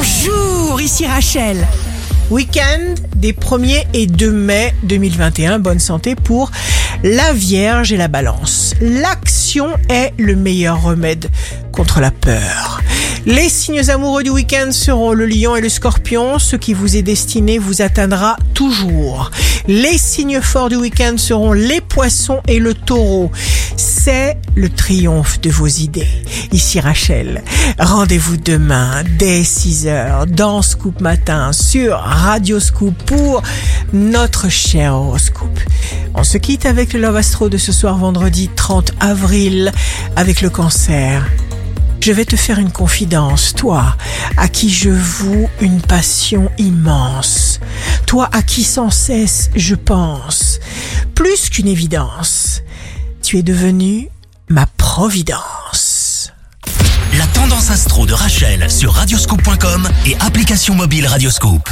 Bonjour, ici Rachel. Week-end des 1er et 2 mai 2021. Bonne santé pour la Vierge et la Balance. L'action est le meilleur remède contre la peur. Les signes amoureux du week-end seront le lion et le scorpion. Ce qui vous est destiné vous atteindra toujours. Les signes forts du week-end seront les poissons et le taureau. C'est le triomphe de vos idées. Ici Rachel. Rendez-vous demain dès 6h dans Scoop Matin sur Radio Scoop pour notre cher horoscope. On se quitte avec le Love Astro de ce soir vendredi 30 avril avec le cancer. Je vais te faire une confidence, toi, à qui je voue une passion immense, toi à qui sans cesse je pense, plus qu'une évidence, tu es devenu ma providence. La tendance astro de Rachel sur radioscope.com et application mobile Radioscope.